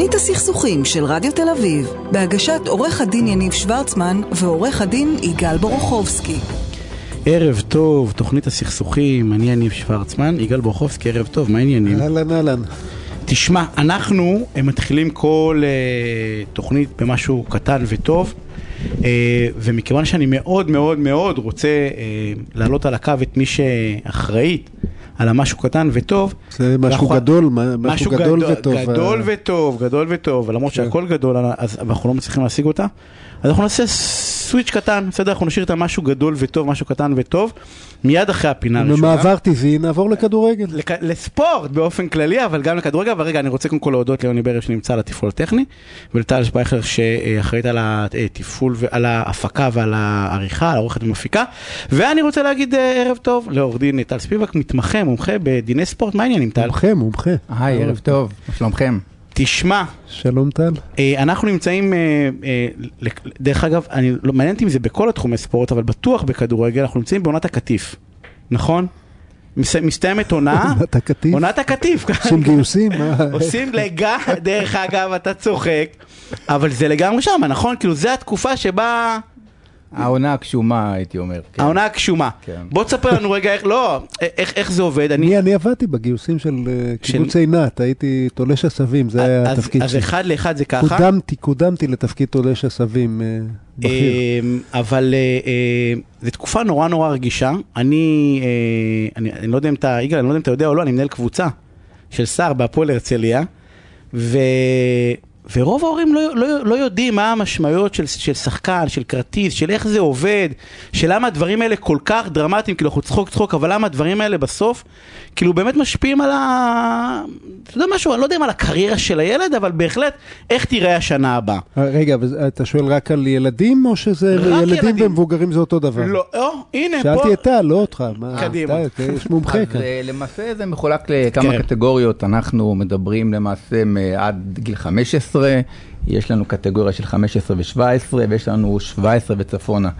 תוכנית הסכסוכים של רדיו תל אביב, בהגשת עורך הדין יניב שוורצמן ועורך הדין יגאל בורוכובסקי. ערב טוב, תוכנית הסכסוכים, אני יניב שוורצמן, יגאל בורוכובסקי, ערב טוב, מה העניינים? אהלן אהלן. תשמע, אנחנו מתחילים כל uh, תוכנית במשהו קטן וטוב, uh, ומכיוון שאני מאוד מאוד מאוד רוצה uh, להעלות על הקו את מי שאחראית על המשהו קטן וטוב. זה משהו ואנחנו- גדול, משהו גדול וטוב. גדול אה, וטוב, גדול וטוב, למרות כן. שהכל גדול, אז אנחנו לא מצליחים להשיג אותה. אז אנחנו נעשה סוויץ' קטן, בסדר? אנחנו נשאיר את המשהו גדול וטוב, משהו קטן וטוב, מיד אחרי הפינה הראשונה. במעבר טבעי נעבור לכדורגל. לכ- לספורט באופן כללי, אבל גם לכדורגל. אבל רגע, אני רוצה קודם כל להודות ליוני ברב שנמצא על התפעול הטכני, ולטל שפייכלר שאחראית על התפעול ועל ההפקה ועל העריכה, על העורכת ומפיקה. ואני רוצה להגיד אה, ערב טוב לעורך דין טל ספיבק, מתמחה, מומחה בדיני ספורט. מה העניינים טל? מומחה, מומחה. היי, ערב טוב, שלומכם? תשמע, שלום טל. אה, אנחנו נמצאים, אה, אה, דרך אגב, אני לא מעניין אותי אם זה בכל התחומי ספורט, אבל בטוח בכדורגל, אנחנו נמצאים בעונת הקטיף, נכון? מס- מסתיימת עונה, עונת הקטיף. עונת הקטיף. עושים גיוסים? עושים לגמרי, דרך אגב, אתה צוחק, אבל זה לגמרי שם, נכון? כאילו, זה התקופה שבה העונה הגשומה, הייתי אומר. כן. העונה הגשומה. כן. בוא תספר לנו רגע, איך, לא, איך, איך זה עובד. אני, אני אני עבדתי בגיוסים של אה, קיבוץ עינת, הייתי תולש עשבים, זה היה אז, התפקיד אז שלי. אחד לאחד זה ככה. קודמתי, קודמתי לתפקיד תולש עשבים אה, בכיר. אמ, אבל אה, זו תקופה נורא נורא רגישה. אני, אה, אני, אני לא יודע אם אתה, יגאל, אני לא יודע אם אתה יודע או לא, אני מנהל קבוצה של שר בהפועל הרצליה, ו, ורוב ההורים לא, לא, לא יודעים מה המשמעויות של, של שחקן, של כרטיס, של איך זה עובד, של למה הדברים האלה כל כך דרמטיים, כאילו אנחנו צחוק צחוק, אבל למה הדברים האלה בסוף, כאילו באמת משפיעים על ה... אתה יודע משהו, אני לא יודע אם על הקריירה של הילד, אבל בהחלט, איך תיראה השנה הבאה. אה, רגע, אתה שואל רק על ילדים, או שזה ילדים ילדים. ומבוגרים זה אותו דבר? לא, או, הנה, פה... שאלתי את טל, לא אותך. מה, קדימה. אתה- יש מומחה אז כאן. אה, למעשה זה מחולק לכמה כן. קטגוריות, אנחנו מדברים למעשה עד גיל 15, יש לנו קטגוריה של 15 ו-17 ויש לנו 17 וצפונה.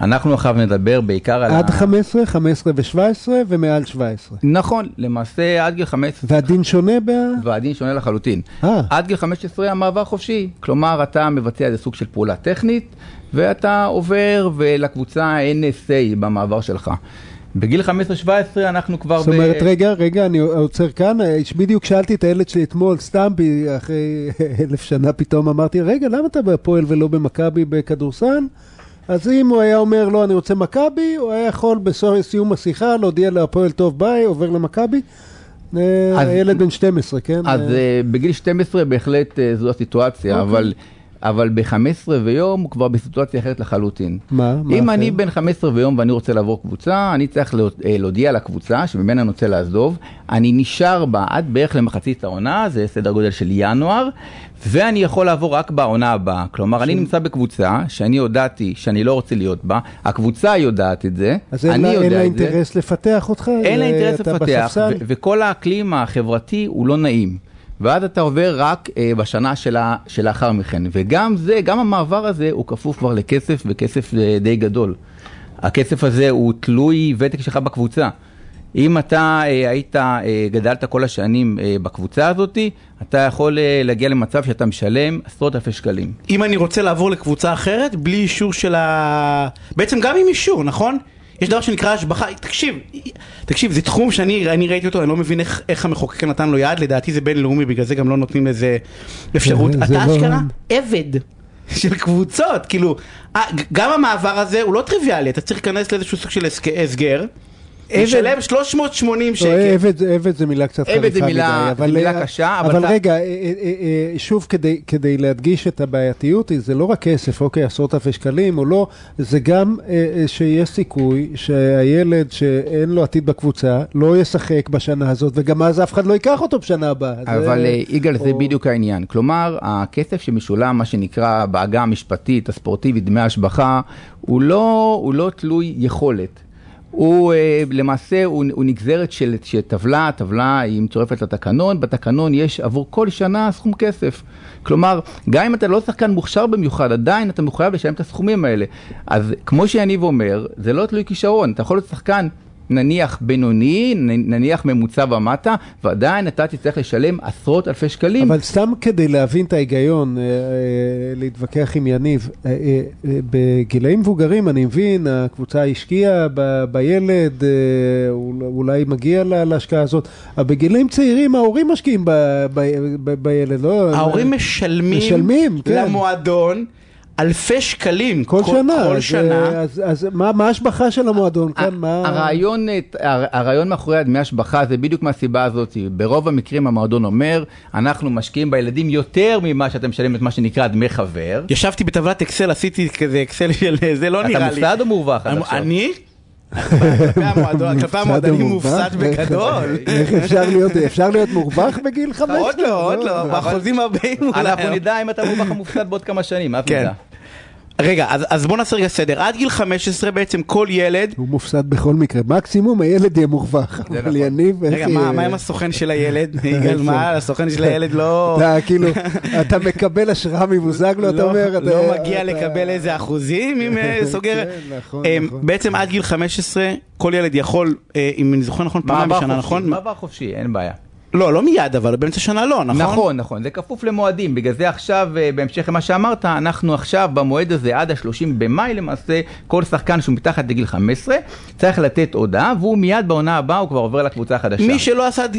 אנחנו עכשיו נדבר בעיקר על... עד ה- 15, 15 ו-17 ומעל 17. נכון, למעשה עד גיל 15. והדין שונה ב... והדין שונה לחלוטין. אה. עד גיל 15 המעבר חופשי, כלומר אתה מבצע איזה סוג של פעולה טכנית ואתה עובר ולקבוצה אין say במעבר שלך. בגיל 15-17 אנחנו כבר... זאת אומרת, רגע, רגע, אני עוצר כאן, בדיוק שאלתי את הילד שלי אתמול, סתם ב- אחרי אלף שנה פתאום אמרתי, רגע, למה אתה בהפועל ולא במכבי בכדורסל? אז אם הוא היה אומר, לא, אני רוצה מכבי, הוא היה יכול בסיום השיחה להודיע להפועל טוב ביי, עובר למכבי. אה, אז- הילד בן 12, כן? אז אה, אה, בגיל 12 בהחלט זו הסיטואציה, אוקיי. אבל... אבל ב-15 ויום הוא כבר בסיטואציה אחרת לחלוטין. מה? מה אם אחר? אני בן 15 ויום ואני רוצה לעבור קבוצה, אני צריך לה- אה, להודיע לקבוצה שממנה אני רוצה לעזוב. אני נשאר בה עד בערך למחצית העונה, זה סדר גודל של ינואר, ואני יכול לעבור רק בעונה הבאה. כלומר, אני נמצא בקבוצה שאני הודעתי שאני לא רוצה להיות בה, הקבוצה יודעת את זה, אז אין אני לה- אין יודע לה את זה. אינטרס לפתח אותך? אין לה אה, אינטרס לפתח? ו- וכל האקלים החברתי הוא לא נעים. ואז אתה עובר רק אה, בשנה שלה, שלאחר מכן. וגם זה, גם המעבר הזה, הוא כפוף כבר לכסף, וכסף אה, די גדול. הכסף הזה הוא תלוי ותק שלך בקבוצה. אם אתה אה, היית, אה, גדלת כל השנים אה, בקבוצה הזאת, אתה יכול אה, להגיע למצב שאתה משלם עשרות אלפי שקלים. אם אני רוצה לעבור לקבוצה אחרת, בלי אישור של ה... בעצם גם עם אישור, נכון? יש דבר שנקרא השבחה, תקשיב, תקשיב, זה תחום שאני אני ראיתי אותו, אני לא מבין איך, איך המחוקק נתן לו יד, לדעתי זה בינלאומי, בגלל זה גם לא נותנים לזה אפשרות. אתה לא- אשכרה עבד של קבוצות, כאילו, גם המעבר הזה הוא לא טריוויאלי, אתה צריך להיכנס לאיזשהו סוג של הסג- הסגר, לשלם 380 לא, שקל. עבד, זה מילה קצת חריפה מדי, אבל, אה, קשה, אבל רגע, אה, אה, שוב כדי, כדי להדגיש את הבעייתיות, זה לא רק כסף, אוקיי, עשרות אלפי שקלים או לא, זה גם שיש סיכוי שהילד שאין לו עתיד בקבוצה לא ישחק בשנה הזאת, וגם אז אף אחד לא ייקח אותו בשנה הבאה. אבל יגאל, זה בדיוק העניין. כלומר, הכסף שמשולם, מה שנקרא בעגה המשפטית, הספורטיבית, דמי השבחה, לא, הוא לא תלוי יכולת. הוא אה, למעשה, הוא, הוא נגזרת של, של טבלה, טבלה היא מצורפת לתקנון, בתקנון יש עבור כל שנה סכום כסף. כלומר, גם אם אתה לא שחקן מוכשר במיוחד, עדיין אתה מחויב לשלם את הסכומים האלה. אז כמו שיניב אומר, זה לא תלוי כישרון, אתה יכול להיות שחקן נניח בינוני, נניח ממוצע ומטה, ועדיין אתה תצטרך לשלם עשרות אלפי שקלים. אבל סתם כדי להבין את ההיגיון, אה, אה, להתווכח עם יניב, אה, בגילאים מבוגרים אני מבין, הקבוצה השקיעה ב- בילד, אול- אולי מגיע לה- להשקעה הזאת, אבל בגילאים צעירים ההורים משקיעים ב- ב- ב- בילד, לא? ההורים משלמים, משלמים, כן. למועדון אלפי שקלים כל שנה, כל אז, שנה. אה, אז, אז מה, מה ההשבחה של המועדון כאן? מה... הרעיון, הר- הרעיון מאחורי דמי השבחה זה בדיוק מהסיבה הזאת. ברוב המקרים המועדון אומר, אנחנו משקיעים בילדים יותר ממה שאתם משלמים את מה שנקרא דמי חבר. ישבתי בטבלת אקסל, עשיתי כזה אקסל של זה, לא אתה נראה לי. מופסד או מורווח עד עכשיו? אני? כלפי המועדונים מופסד? בגדול. איך אפשר להיות, מורווח בגיל חמש? עוד לא, עוד לא, באחוזים הבאים אולי. אנחנו נדע אם אתה מורווח או מופסד בעוד כמה שנים, אז כן. נדע. רגע, אז, אז בוא נעשה רגע סדר. עד גיל 15 בעצם כל ילד... הוא מופסד בכל מקרה, מקסימום הילד יהיה מורווח. אבל נכון. יניב, איך רגע, מה, יהיה? מה עם הסוכן של הילד? יגאל, מה, הסוכן של הילד לא... אתה כאילו, אתה מקבל השראה מבוזגלו, אתה לא, אומר... לא מגיע אתה- לקבל איזה אחוזים אם אה, סוגר... כן, נכון, אה, נכון. בעצם עד גיל 15 כל ילד יכול, אה, אם אני זוכר נכון, פעמיים מעבר בשנה, נכון? מעבר חופשי, אין בעיה. לא, לא מיד, אבל באמצע שנה לא, נכון? נכון, נכון, זה כפוף למועדים, בגלל זה עכשיו, אה, בהמשך למה שאמרת, אנחנו עכשיו במועד הזה עד ה-30 במאי למעשה, כל שחקן שהוא מתחת לגיל 15 צריך לתת הודעה, והוא מיד בעונה הבאה הוא כבר עובר לקבוצה החדשה. מי שלא עשה עד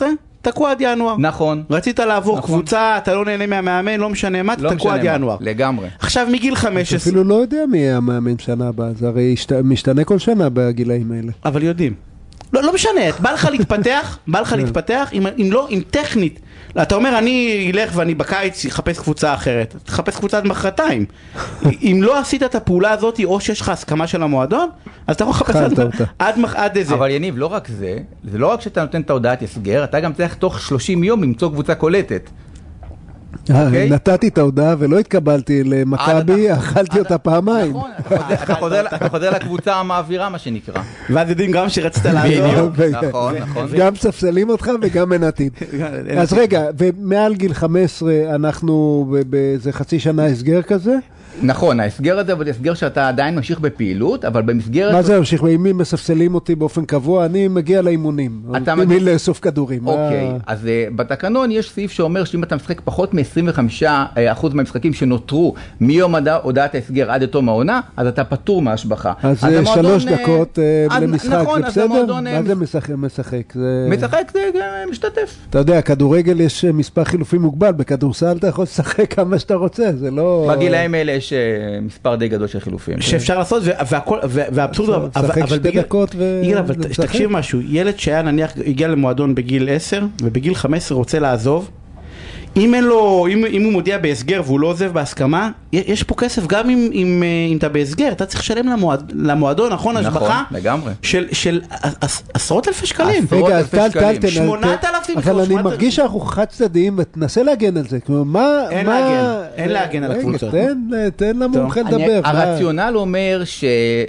30-15, תקוע עד ינואר. נכון, רצית לעבור נכון. קבוצה, אתה לא נהנה מהמאמן, לא משנה מה, לא אתה תקוע עד ינואר. לגמרי. עכשיו מגיל 15, אפילו לא יודע מי יהיה המאמן שנה הבאה, זה הרי משתנה כל שנה בגילאים האלה. אבל יודעים. לא, לא משנה, בא לך להתפתח, בא לך להתפתח, אם, אם לא, אם טכנית. אתה אומר, אני אלך ואני בקיץ אחפש קבוצה אחרת. תחפש קבוצה עד מחרתיים. אם לא עשית את הפעולה הזאת, או שיש לך הסכמה של המועדון, אז אתה יכול לחפש עד. עד, מח- עד איזה. אבל יניב, לא רק זה, זה לא רק שאתה נותן את ההודעת הסגר, אתה גם צריך תוך 30 יום למצוא קבוצה קולטת. אה, אוקיי. נתתי את ההודעה ולא התקבלתי למכבי, עד- אכלתי אותה פעמיים. נכון, אתה חוזר- אתה חוזר- לקבוצה המעבירה, מה שנקרא. ואז יודעים גם שרצית לעזור. נכון, נכון. גם ספסלים אותך וגם מנתים. אז רגע, ומעל גיל 15 אנחנו ב- באיזה חצי שנה הסגר כזה? נכון, ההסגר הזה, אבל הסגר שאתה עדיין ממשיך בפעילות, אבל במסגרת... מה זה ממשיך? אם מספסלים אותי באופן קבוע, אני מגיע לאימונים. אתה מגיע- לאסוף כדורים. אוקיי, אז uh, בתקנון יש סעיף שאומר שאם אתה משחק פחות מ-25% מהמשחקים שנותרו מיום הודע- הודעת ההסגר עד לתום העונה, אז אתה פטור מהשבחה. אז אה, שלוש אה, דקות אה, למשחק, נכון, זה אז בסדר? אה, מה זה משחק? משחק? זה- אה, משתתף. אתה יודע, כדורגל יש אה, מספר חילופים מוגבל, בכדורסל אתה יכול לשחק כמה שאתה רוצה, זה לא... בגילאים האלה יש אה, מספר די גדול של חילופים. שאפשר לעשות, ו- והכל, ו- והאבסורד, הוא- אבל לשחק אבל שתי בגלל- דקות ו- יגאל, אבל תקשיב משהו, ילד שהיה נניח, הגיע למועדון בגיל 10, ובגיל 15 רוצה לעזוב, אם אין לו, אם, אם הוא מודיע בהסגר והוא לא עוזב בהסכמה, יש פה כסף גם אם, אם, אה, אם אתה בהסגר, אתה צריך לשלם למועד, למועדון, נכון, נכון, השבחה? לגמרי. של, של עש- עשרות אלפי שקלים. עשרות רגע, אז אלפי טל, שקלים. טל, שמונת אלפים, אבל אני מרגיש שאנחנו חד צדדיים, ותנסה להגן על זה. כלומר, מה... אין מה- להגן, אין להגן על הקבוצות. תן, תן למומחה אני- לדבר. מה- הרציונל אומר ש...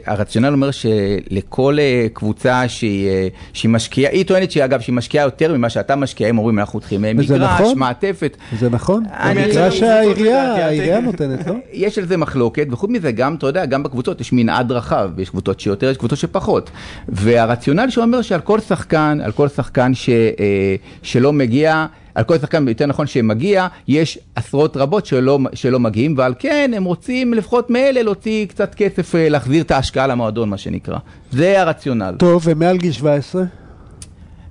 הרציונל אומר שלכל אה, קבוצה שהיא, אה, שהיא משקיעה, היא טוענת שאגב שהיא משקיעה יותר ממה שאתה משקיע, הם אומרים אנחנו צריכים מגרש, נכון? מעטפת. זה נכון? אני- במקרה אני- שהעירייה נותנת, לא? יש על זה מחלוקת, וחוץ מזה גם, אתה יודע, גם בקבוצות יש מנעד רחב, יש קבוצות שיותר, יש קבוצות שפחות. והרציונל שאומר שעל כל שחקן, על כל שחקן ש, אה, שלא מגיע, על כל שחקן, יותר נכון, שמגיע, יש עשרות רבות שלא, שלא מגיעים, ועל כן הם רוצים לפחות מאלה להוציא קצת כסף, אה, להחזיר את ההשקעה למועדון, מה שנקרא. זה הרציונל. טוב, ומעל גיל 17?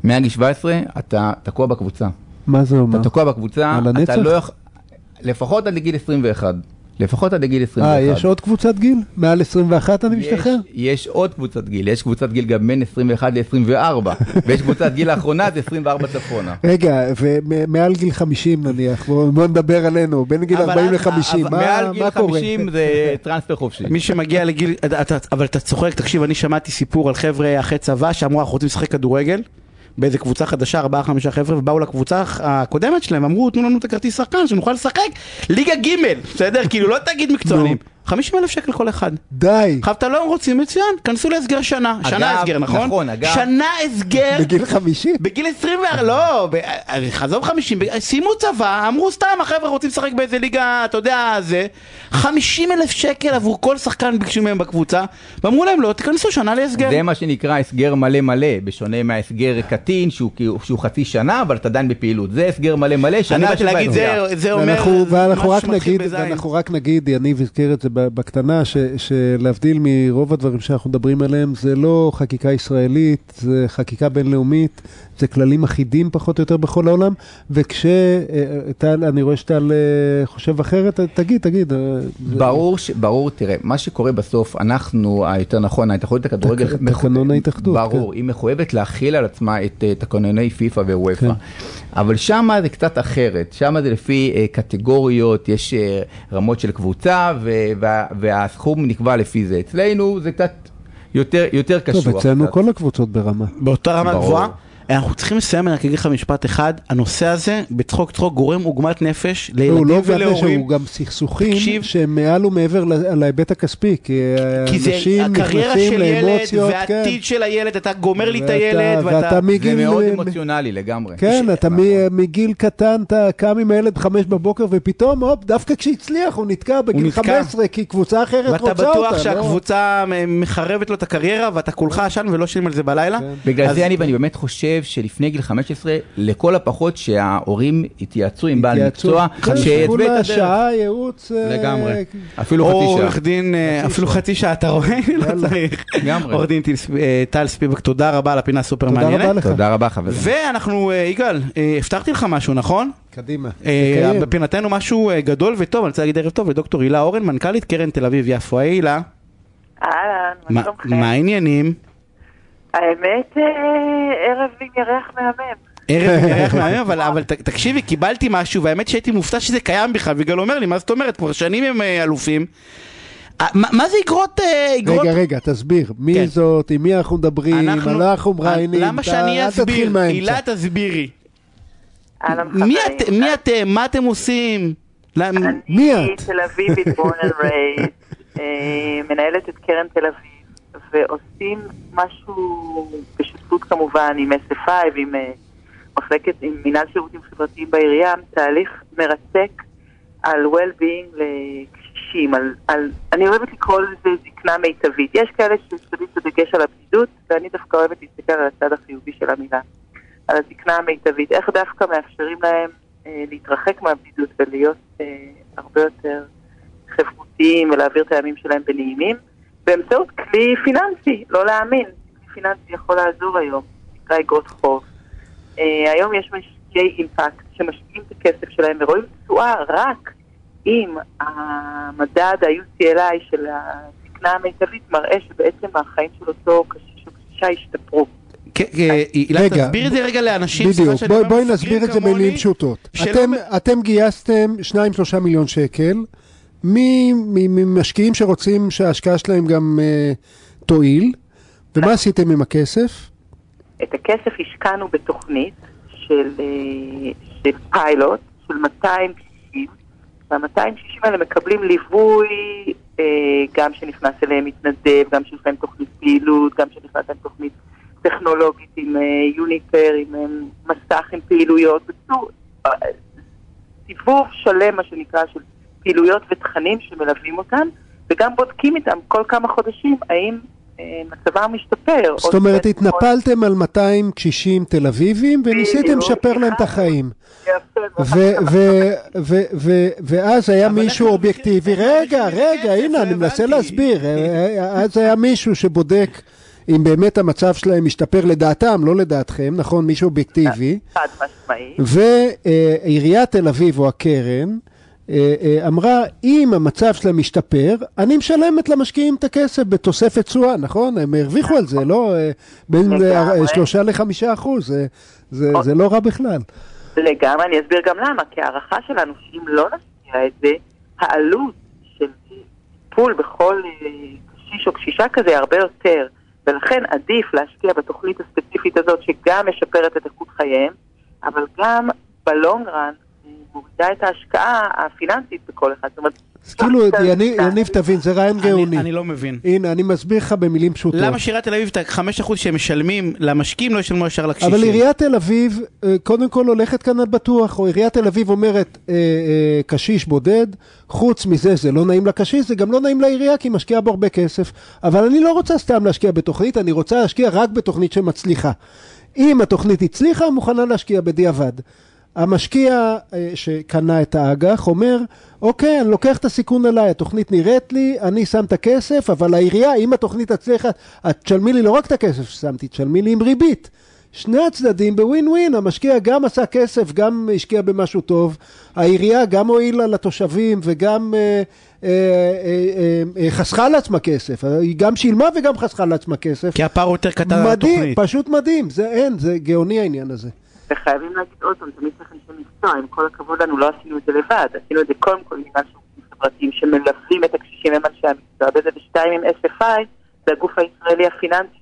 מעל גיל 17, אתה תקוע בקבוצה. מה זה אומר? אתה תקוע בקבוצה, אתה? לא יכול... לפחות עד לגיל 21. לפחות עד לגיל 21. אה, יש עוד קבוצת גיל? מעל 21 אני יש, משתחרר? יש עוד קבוצת גיל, יש קבוצת גיל גם בין 21 ל-24, ויש קבוצת גיל האחרונה זה 24 צפונה. רגע, ומעל גיל 50 נניח, בוא נדבר עלינו, בין גיל אבל 40 אז- ל-50, אבל מעל מה גיל מה קורה? 50 זה טרנספר חופשי. מי שמגיע לגיל, אבל אתה צוחק, תקשיב, אני שמעתי סיפור על חבר'ה אחרי צבא שאמרו אנחנו רוצים לשחק כדורגל באיזה קבוצה חדשה, ארבעה חמישה חבר'ה, ובאו לקבוצה הקודמת שלהם, אמרו תנו לנו את הכרטיס שחקן שנוכל לשחק ליגה ג', בסדר? כאילו לא תגיד מקצוענים. 50 אלף שקל כל אחד. די. עכשיו אתה לא רוצים מצוין, כנסו להסגר שנה, אגב, שנה הסגר נכון? נכון, אגב. שנה הסגר, בגיל 50? בגיל 24, לא, ב- עזוב 50, ב- סיימו צבא, אמרו סתם החבר'ה רוצים לשחק באיזה ליגה, אתה יודע, זה, 50 אלף שקל עבור כל שחקן ביקשו מהם בקבוצה, ואמרו להם לא, תיכנסו שנה להסגר. זה מה שנקרא הסגר מלא מלא, בשונה מההסגר קטין שהוא, שהוא חצי שנה, אבל אתה עדיין בפעילות. זה הסגר מלא מלא, שנה אני באתי להגיד. זה- זה אומר, ואנחנו, ואנחנו, רק שמתחיל נגיד, בזין. ואנחנו רק נגיד, יניב הזכיר את זה בקטנה, ש, שלהבדיל מרוב הדברים שאנחנו מדברים עליהם, זה לא חקיקה ישראלית, זה חקיקה בינלאומית, זה כללים אחידים פחות או יותר בכל העולם, וכשטל, אני רואה שטל אה, חושב אחרת, תגיד, תגיד. אה, ברור, ש... ברור, תראה, מה שקורה בסוף, אנחנו, היותר נכון, ההתאחדות לכדורגל, תק- תקנון ההתאחדות, ברור, כן. היא מחויבת להכיל על עצמה את תקנוני פיפא ווופא, כן. אבל שם זה קצת אחרת, שם זה לפי קטגוריות, יש רמות של קבוצה, ו... וה... והסכום נקבע לפי זה. אצלנו זה קצת יותר, יותר קשוח. טוב, אצלנו. כל הקבוצות ברמה. באותה רמה. גבוהה. אנחנו צריכים לסיים, אני רק אגיד לך משפט אחד, הנושא הזה, בצחוק צחוק, גורם עוגמת נפש לא, הוא לילדים לא עובד ולהורים. הוא גם סכסוכים תקשיב. שהם מעל ומעבר להיבט הכספי, כי כי זה אנשים הקריירה נכנסים של ילד לאמוציות, כן. והעתיד של הילד, אתה גומר לי את ואתה- הילד, ואתה ואתה... מגיל... זה מאוד מ- אמוציונלי לגמרי. כן, אתה נכון. מ- מגיל קטן, אתה קם עם הילד חמש בבוקר, ופתאום, הופ, דווקא כשהצליח, הוא נתקע בגיל נתקע. 15, כי קבוצה אחרת רוצה ואתה אותה. בטוח לא? שהקבוצה מחרבת לו את הקריירה, ואתה כולך עשן ולא שילם על זה בלילה. כן. בגלל אז- זה אני, ואני באמת חושב שלפני גיל 15, לכל הפחות שההורים יתייעצו עם בעל. מקצוע, כן, שיתווה את הדרך. שעה, ייעוץ... אה, לגמרי. אפילו או חצי שעה. עורך דין, אה, אפילו. חצי שעה, אתה רואה? לא צריך. לגמרי. עורך דין אה, טל ספיבק, תודה רבה על הפינה הסופר תודה רבה מעניינת. לך. תודה רבה חברים. ואנחנו, אה, יגאל, אה, הבטחתי לך משהו, נכון? קדימה. אה. בפינתנו משהו אה, גדול וטוב, אני רוצה להגיד ערב טוב לדוקטור הילה אורן, מנכ"לית קרן תל אביב יפו. היי הילה, אהלן, מה מה שלומכם? מה העניינים? האמת, אה, ערב עם ירח מהמם. ערב עם ירח מהמם, אבל, אבל תקשיבי, קיבלתי משהו, והאמת שהייתי מופתע שזה קיים בכלל, ויגאל אומר לי, מה זאת אומרת, כבר שנים הם אה, אלופים. אה, מה מה זה אגרות, אה, אגרות? רגע, רגע, תסביר. מי כן. זאת, עם מי אנחנו מדברים, על מה אנחנו מראיינים. למה שאני אסביר? הילה תסבירי. מי. את- מי אתם? מה אתם עושים? מי אני את? תל אביבית raised, אה, מנהלת את קרן תל אביב, ועושים משהו בשותפות כמובן עם SF5, עם אה, מחלקת, עם מינהל שירותים חברתיים בעירייה, תהליך מרתק על well-being לקשישים, על, על, אני אוהבת לקרוא לזה זקנה מיטבית. יש כאלה ששמים את הדגש על הבדידות, ואני דווקא אוהבת להסתכל על הצד החיובי של המילה, על הזקנה המיטבית, איך דווקא מאפשרים להם אה, להתרחק מהבדידות ולהיות אה, הרבה יותר חברותיים ולהעביר את הימים שלהם בנעימים, באמצעות כלי פיננסי, לא להאמין. כלי פיננסי יכול לעזור היום, נקרא אגרות חוב. אה, היום יש משקיעי אימפקט שמשקיעים את הכסף שלהם ורואים תשואה רק אם המדד ה-UCLI של הזקנה המיטבית מראה שבעצם החיים של אותו קשיש או קשישה השתפרו. כן, אה, הילה, רגע, תסבירי את זה רגע לאנשים, סליחה בדיוק, בואי מפגרים נסביר את זה במילים פשוטות. אתם- גייסתם 2-3 מיליון שקל ממשקיעים שרוצים שההשקעה שלהם גם אה, תועיל, ומה עשיתם עם הכסף? את הכסף השקענו בתוכנית של, אה, של פיילוט של 200 קשישים, וה-260 האלה מקבלים ליווי אה, גם שנכנס אליהם מתנדב, גם שיש להם תוכנית פעילות, גם שנכנס להם תוכנית טכנולוגית עם יוניפר, עם מסך עם פעילויות, בקיצור, סיבוב שלם, מה שנקרא, של פעילויות ותכנים שמלווים אותם, וגם בודקים איתם כל כמה חודשים האם אה, מצבם משתפר. זאת אומרת, התנפלתם על 200 קשישים תל אביבים וניסיתם. לשפר להם את החיים. ואז היה מישהו אובייקטיבי, רגע, רגע, בכסף? הנה, אני מנסה. להסביר. אה, אה, אז היה מישהו שבודק אם באמת המצב שלהם משתפר לדעתם, לא לדעתכם, נכון? מישהו אובייקטיבי. חד משמעי. ועיריית תל אביב או הקרן אמרה, אם המצב שלהם משתפר, אני משלמת למשקיעים את הכסף בתוספת תשואה, נכון? הם הרוויחו על זה, לא? אה, בין. אה, שלושה לחמישה אחוז, זה- לא רע בכלל. לגמרי, אני אסביר גם למה, כי ההערכה שלנו שאם לא נשקיע את זה, העלות של טיפול בכל אה, קשיש או קשישה כזה היא הרבה יותר, ולכן עדיף להשקיע בתוכנית הספציפית הזאת שגם משפרת את איכות חייהם, אבל גם בלונג רן מורידה את ההשקעה הפיננסית בכל אחד. זאת אומרת, אז כאילו, יניב, תבין, זה רעיון גאוני. אני לא מבין. הנה, אני מסביר לך במילים פשוטות. למה שעיריית תל אביב את ה-5% שהם משלמים למשקיעים לא ישלמו ישר לקשישים? אבל עיריית תל אביב, אה, קודם כל הולכת כאן על בטוח, או עיריית תל אביב אומרת, אה, אה, קשיש בודד, חוץ מזה זה לא נעים לקשיש, זה גם לא נעים לעירייה, כי היא משקיעה בו הרבה כסף. אבל אני לא רוצה סתם להשקיע בתוכנית, אני רוצה להשקיע רק בתוכנית שמצליחה. אם התוכנית הצליחה, מוכנה להשקיע בדיעבד. המשקיע אה, שקנה את האג"ח אומר, אוקיי, אני לוקח את הסיכון עליי, התוכנית נראית לי, אני שם את הכסף, אבל העירייה, אם התוכנית תצליח, את תשלמי לי לא רק את הכסף ששמתי, תשלמי לי עם ריבית. שני הצדדים בווין ווין, המשקיע גם עשה כסף, גם השקיע במשהו טוב, העירייה גם הועילה לתושבים וגם אה, אה, אה, אה, חסכה לעצמה כסף, היא גם שילמה וגם חסכה לעצמה כסף. כי הפער יותר קטן על מדהים, התוכנית. פשוט מדהים, זה אין, זה גאוני העניין הזה. וחייבים להגיד עוד פעם, תמיד צריך אנשי מקצוע, עם כל הכבוד לנו, לא עשינו את זה לבד, עשינו את זה קודם כל עם שירותים חברתיים שמלווים את הקשישים הם אנשי המקצוע בזה, ושתיים עם SFI, זה הגוף הישראלי הפיננסי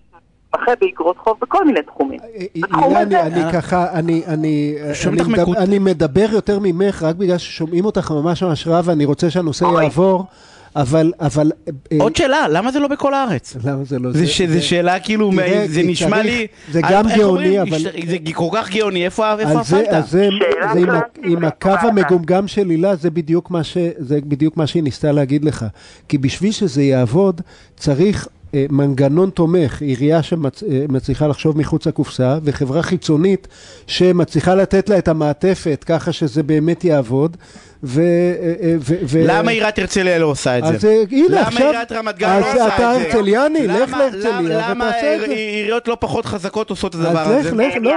שמתמחה באגרות חוב בכל מיני תחומים. בתחום הילה, אני, הזה. אני ככה, אני, מדבר, יותר ממך רק בגלל ששומעים אותך ממש ממש רע ואני רוצה שהנושא אוי. יעבור, אבל, אבל... אה, עוד שאלה, למה זה לא בכל הארץ? למה זה לא זה ש- זה שאלה כאילו, תראה, זה כי נשמע לי... זה אה, גם גאוני, אומרים? אבל- יש- זה כל כך גאוני, איפה איפה אז זה, זה, זה עם, עם הקו. המגומגם של הילה, זה בדיוק, מה ש, זה בדיוק מה שהיא ניסתה להגיד לך. כי בשביל שזה יעבוד, צריך מנגנון תומך, עירייה שמצליחה לחשוב מחוץ לקופסה, וחברה חיצונית שמצליחה לתת לה את המעטפת ככה שזה באמת יעבוד. ו, אה, אה, ו, ו, למה עיריית הרצליה לא עושה את אז זה? אה, הנה למה עכשיו, עיריית רמת גן אז לא עושה את אתה זה? הרצליאני, לך למה- להרצליה למה ותעשה את זה. עיריות לא פחות חזקות עושות את הדבר אז הזה? לך, לך, הם לא,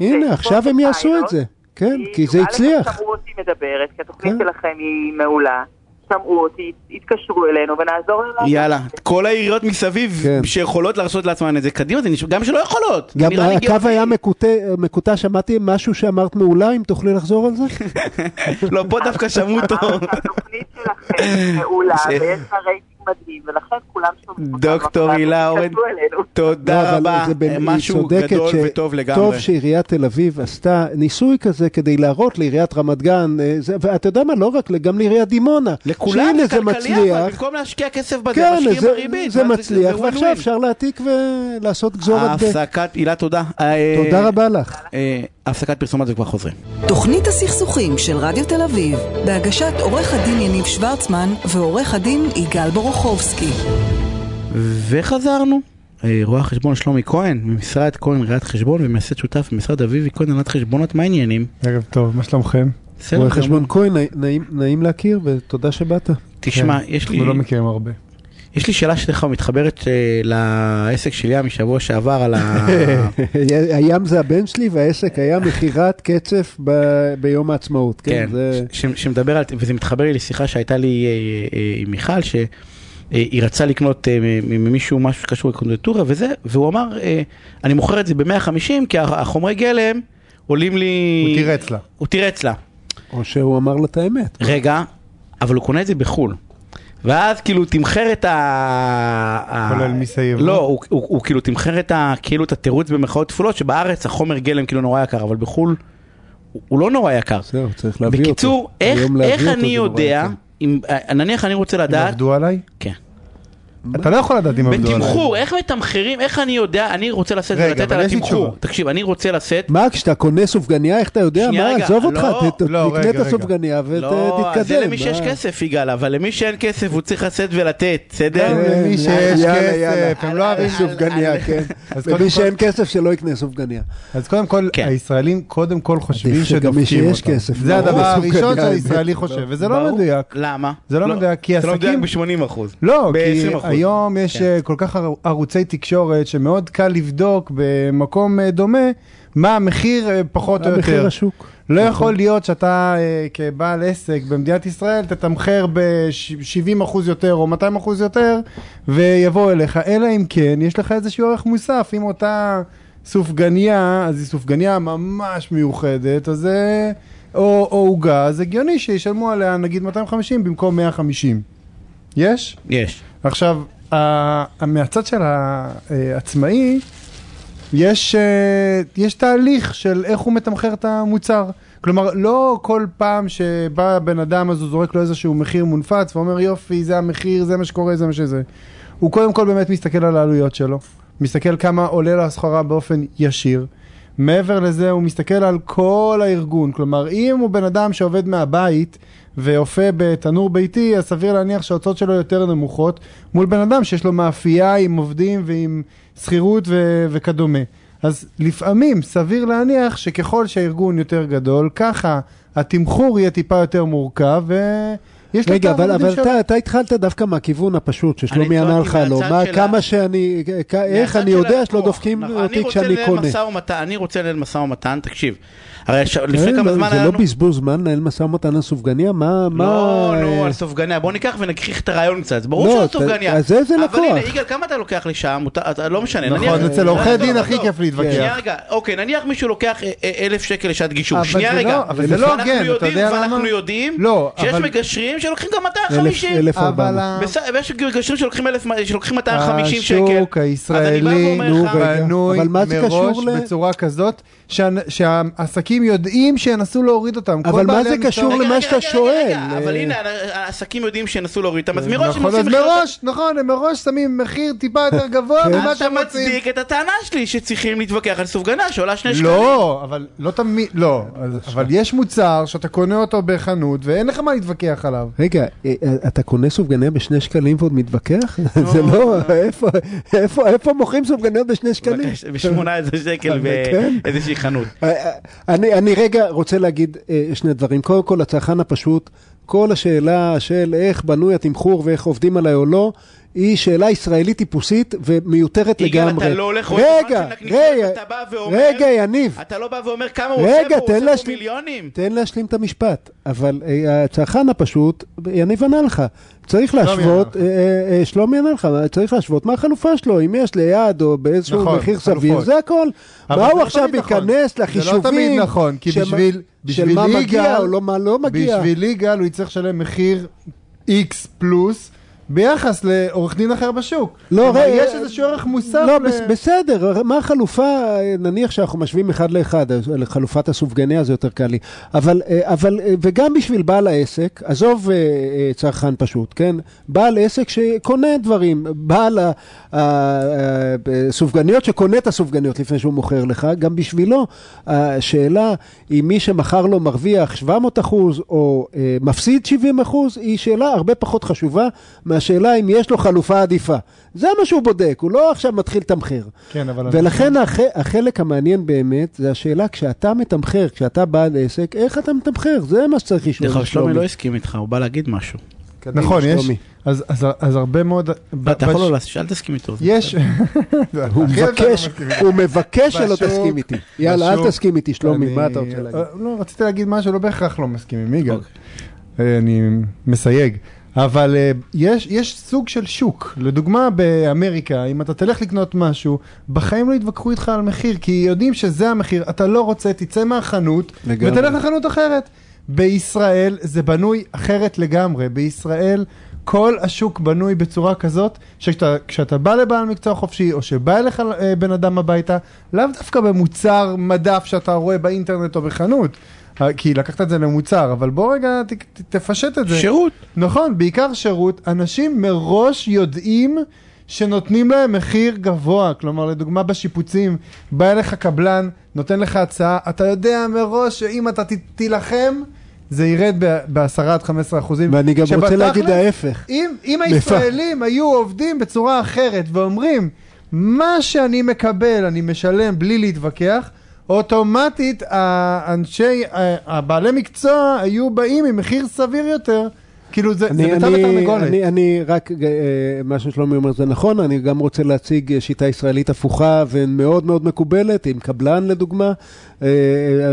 הנה, עכשיו הם יעשו את. זה. כן, כי זה א', הצליח. שמעו אותי מדברת, כי התוכנית כן. שלכם היא מעולה. שמעו אותי, התקשרו אלינו ונעזור להם. יאללה, כל העיריות מסביב כן. שיכולות להרשות לעצמן את זה, קדימה, זה נשמע, גם שלא יכולות. גם הקו. היה מקוטע, מקוטע, שמעתי משהו שאמרת מעולה, אם תוכלי לחזור על זה? לא, פה דווקא שמעו אותו. התוכנית שלכם מעולה, ויש לה רייטינג מדהים, ולכן כולם שומעים אותנו. דוקטור הילה אורן. לא, תודה אבל רבה, היא משהו גדול ש- וטוב לגמרי. טוב שעיריית תל אביב עשתה ניסוי כזה כדי להראות לעיריית רמת גן, אה, זה- ואתה יודע מה, לא רק, גם לעיריית דימונה. לכולם זה כלכלי, אבל מצליח. במקום להשקיע כסף בזה, כן, משקיעים זה- בריבית. זה מצליח, זה ועכשיו. אפשר להעתיק ולעשות גזורת. הפסקת, הילה תודה. אה, תודה רבה לך. הפסקת פרסומות וכבר חוזרים. תוכנית הסכסוכים של רדיו תל אביב, בהגשת עורך הדין יניב שוורצמן ועורך הדין יגאל בורוכובסקי. וחזרנו. אה, רואה חשבון שלומי כהן, ממשרד כהן ראיית חשבון ומייסד שותף במשרד אביבי כהן הנהלת חשבונות, מה העניינים? ערב טוב, מה שלומכם? רואה. חשבון כהן, נעים להכיר ותודה שבאת. תשמע, כן, יש לי, אנחנו לא מכירים הרבה. יש לי שאלה שלך מתחברת אה, לעסק של ים משבוע שעבר על ה... הים זה הבן שלי והעסק היה מכירת קצף ב- ביום העצמאות. כן, כן, זה... ש- שמדבר על, וזה מתחבר לי לשיחה שהייתה לי אה, אה, עם מיכל, שהיא רצה לקנות ממישהו משהו שקשור לקונדטורה וזה, והוא אמר, אני מוכר את זה ב-150 כי הח- החומרי גלם עולים לי... הוא תירץ לה. הוא תירץ לה. או שהוא אמר לה את האמת. רגע, אבל הוא קונה את זה בחו"ל. ואז כאילו תמחר את ה... כולל מיסי יבוא? לא, הוא, הוא, הוא כאילו תמחר את ה... כאילו את התירוץ במרכאות כפולות, שבארץ החומר גלם כאילו נורא יקר, אבל בחו"ל הוא, הוא לא נורא יקר. זהו, צריך להביא אותו. בקיצור, איך, איך אני יודע. אם, אה, נניח אני רוצה הם לדעת, עבדו עליי? כן, אתה לא יכול לדעת אם עבדו עליי. בתמחור, איך מתמחרים, איך אני יודע, אני רוצה לשאת ולתת על התמחור. תקשיב, אני רוצה לשאת, מה, כשאתה קונה סופגניה, איך אתה יודע? מה, עזוב אותך, לא, לא, תקנה את. הסופגניה לא, ותתקדם. זה למי שיש? כסף יגאל, אבל למי שאין כסף הוא צריך לשאת ולתת, בסדר? כן, למי שיש כסף. הם לא אוהבים סופגניה, כן. כל- שאין כסף שלא יקנה סופגניה. אז קודם כל, כן. הישראלים קודם כל חושבים שדופקים אותם. כסף, זה הדבר הראשון שהישראלי. חושב, וזה לא. מדויק. למה? זה לא מדויק, כי זה לא מדויק עסקים- ב-80 אחוז. לא, כי ב-20%. היום יש כן. אה, כל כך ער- ערוצי תקשורת שמאוד קל לבדוק במקום אה, דומה מה המחיר אה, פחות או המחיר יותר. השוק. לא נכון. יכול להיות שאתה כבעל עסק במדינת ישראל תתמחר ב-70% יותר או 200% יותר ויבוא אליך, אלא אם כן יש לך איזשהו ערך מוסף, אם אותה סופגניה, אז היא סופגניה ממש מיוחדת, אז זה... או עוגה, אז הגיוני שישלמו עליה נגיד 250 במקום 150. יש? יש. עכשיו, מהצד של העצמאי, יש, אה, יש תהליך של איך הוא מתמחר את המוצר. כלומר, לא כל פעם שבא בן אדם אז הוא זורק לו איזשהו מחיר מונפץ ואומר יופי, זה המחיר, זה מה שקורה, זה מה שזה. הוא קודם כל באמת מסתכל על העלויות שלו, מסתכל כמה עולה לו הסחורה באופן ישיר. מעבר לזה הוא מסתכל על כל הארגון, כלומר אם הוא בן אדם שעובד מהבית ואופה בתנור ביתי, אז סביר להניח שההוצאות שלו יותר נמוכות מול בן אדם שיש לו מאפייה עם עובדים ועם שכירות ו- וכדומה. אז לפעמים סביר להניח שככל שהארגון יותר גדול, ככה התמחור יהיה טיפה יותר מורכב ויש את רגע, אבל, אבל שלו. אתה, אתה התחלת דווקא מהכיוון הפשוט, ששלומי ענה לך מהצד מה, של כמה ה- שאני, איך אני של יודע. שלא דופקים נכון, אותי כשאני אני רוצה קונה. אני רוצה לנהל משא ומתן, תקשיב. הרי ש- לפני כן, כמה לא, זמן זה היה לא לנו... בזבוז זמן לנהל משא ומתן על סופגניה? מה, מה... לא, נו, על סופגניה. בוא ניקח ונגחיך את הרעיון קצת. זה ברור לא, אתה- סופגניה. אז איזה אבל לקוח? הנה, יגאל, כמה אתה לוקח אתה- לא משנה. נכון, נניח- אצל עורכי דין הכי. כיף להתווכח. שנייה רגע, אוקיי, נניח מישהו לוקח אה, אה, אלף שקל לשעת גישור. אבל שנייה זה רגע. לא- אבל זה לא הוגן, אתה יודעים- יודע למה? ואנחנו יודעים לא, שיש אבל- מגשרים שלוקחים גם אלף- 250. אלף ארבע אבל מאות. ה- בסדר, ויש מגשרים שלוקחים אלף- שלוקחים 250 שקל. השוק הישראלי. בנוי אבל מה זה מראש בצורה כזאת שהנ- שהעסקים יודעים שינסו להוריד אותם. אבל מה זה קשור למה שאתה שואל? אבל אה, הנה, העסקים יודעים שינסו להוריד אותם, אז מראש הם נכון, עושים מחיר... מראש, נכון, הם מראש שמים מחיר טיפה יותר גבוה כן. ממה אז אתה. מצדיק את הטענה שלי שצריכים להתווכח על סופגנה שעולה שני שקלים. לא, אבל לא תמיד, לא, אבל יש מוצר שאתה קונה אותו בחנות ואין לך מה להתווכח עליו. רגע, אה, אתה קונה סופגניה בשני שקלים ועוד מתווכח? זה לא, איפה- איפה מוכרים סופגניות בשני שקלים? ב-18 שקל כן. באיזושהי חנות. אני, אני רגע רוצה להגיד אה, שני דברים. קודם כל, הצרכן הפשוט, כל השאלה של איך בנוי התמחור ואיך עובדים עליי או לא, היא שאלה ישראלית טיפוסית ומיותרת יגאל, לגמרי. אתה לא הולך רואה את רגע, הזמן של רגע, הקניקות, אתה בא ואומר- רגע, יניב. אתה לא בא ואומר כמה הוא רגע, עושה פה, הוא עושה פה. מיליונים. תן להשלים את המשפט, אבל אה, הצרכן הפשוט, יניב ענה לך, צריך להשוות, אה, אה, שלומי ענה לך, צריך להשוות מה החלופה שלו, אם יש ליד או באיזשהו נכון, מחיר חלופות. סביר, זה הכל. מה הוא לא עכשיו תמיד נכון. ייכנס זה לא לחישובים? תמיד נכון, כי בשביל- של בשביל מה יגאל- מגיע או לא מה לא מגיע. בשביל יגאל הוא יצטרך לשלם מחיר X פלוס ביחס לעורך דין אחר בשוק. לא, רגע, יש איזשהו ערך מוסף. לא, ל- בס- בסדר, מה החלופה, נניח שאנחנו משווים אחד לאחד, אז לחלופת הסופגניה זה יותר קל לי, אבל, אה, אבל, אה, וגם בשביל בעל העסק, עזוב אה, צרכן פשוט, כן? בעל עסק שקונה דברים, בעל הסופגניות שקונה את הסופגניות לפני שהוא מוכר לך, גם בשבילו השאלה אם מי שמכר לו מרוויח 700 אחוז או מפסיד 70 אחוז, היא שאלה הרבה פחות חשובה מהשאלה אם יש לו חלופה עדיפה. זה מה שהוא בודק, הוא לא עכשיו מתחיל לתמחר. כן, אבל... ולכן הח... החלק המעניין באמת, זה השאלה כשאתה מתמחר, כשאתה בעל עסק, איך אתה מתמחר? זה מה שצריך לשאול. דרך אגב, שלומי לא הסכים איתך, הוא בא להגיד משהו. נכון, יש. אז- אז אז הרבה מאוד... אתה יכול לא לעשות, אל תסכים איתו. יש... הוא מבקש, לא מסכים. הוא מבקש שלא תסכים איתי. יאללה, אל תסכים איתי, שלומי, אני- מה אתה רוצה להגיד? אה, לא, רציתי להגיד משהו, לא בהכרח לא מסכים עם יגאל. אוקיי. אה, אני מסייג. אבל אה, יש, יש סוג של שוק. לדוגמה, באמריקה, אם אתה תלך לקנות משהו, בחיים לא יתווכחו איתך על מחיר, כי יודעים שזה המחיר, אתה לא רוצה, תצא מהחנות, לגמרי. ותלך לחנות אחרת. בישראל זה בנוי אחרת לגמרי. בישראל כל השוק בנוי בצורה כזאת, שכשאתה בא לבעל מקצוע חופשי, או שבא אליך אה, בן אדם הביתה, לאו דווקא במוצר מדף שאתה רואה באינטרנט או בחנות. אה, כי לקחת את זה למוצר, אבל בוא רגע ת, ת, תפשט את זה. שירות. נכון, בעיקר שירות. אנשים מראש יודעים שנותנים להם מחיר גבוה. כלומר, לדוגמה בשיפוצים, בא אליך קבלן, נותן לך הצעה, אתה יודע מראש שאם אתה ת, תילחם, זה ירד ב-10 עד 15 אחוזים. ואני גם רוצה להגיד ההפך. אם, אם הישראלים היו עובדים בצורה אחרת ואומרים, מה שאני מקבל אני משלם בלי להתווכח, אוטומטית האנשי, הבעלי מקצוע היו באים עם מחיר סביר יותר. כאילו זה, זה אני, ביצה אני, ותרנגולת. אני, אני רק, אה, מה ששלומי אומר זה נכון, אני גם רוצה להציג אה, שיטה ישראלית הפוכה ומאוד מאוד מקובלת, עם קבלן לדוגמה, אה,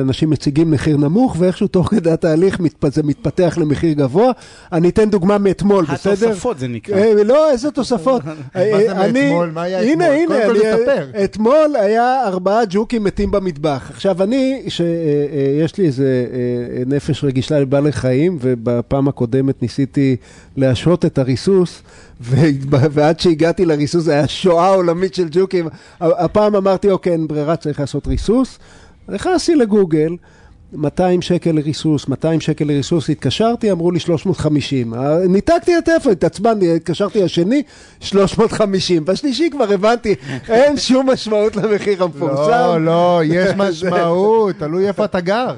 אנשים מציגים מחיר נמוך ואיכשהו תוך כדי התהליך זה מתפתח למחיר גבוה. אני אתן דוגמה מאתמול, בסדר? התוספות זה נקרא. אה, לא, איזה תוספות. מה זה אני- מאתמול? מה היה הנה, אתמול? הנה, קודם כל אני- תספר. אתמול היה ארבעה ג'וקים מתים במטבח. עכשיו, אני, שיש לי איזה נפש רגישה לבעלי חיים, ובפעם הקודמת ניסיתי להשהות את הריסוס, ועד שהגעתי לריסוס היה שואה עולמית של ג'וקים. הפעם אמרתי, אוקיי, אין ברירה, צריך לעשות ריסוס. נכנסתי לגוגל, 200 שקל לריסוס, 200 שקל לריסוס, התקשרתי, אמרו לי 350. אה, ניתקתי את הטלפון, התעצבנתי, התקשרתי לשני, 350. בשלישי כבר הבנתי, אין שום משמעות למחיר המפורסם. לא, לא, יש משמעות, תלוי איפה אתה גר.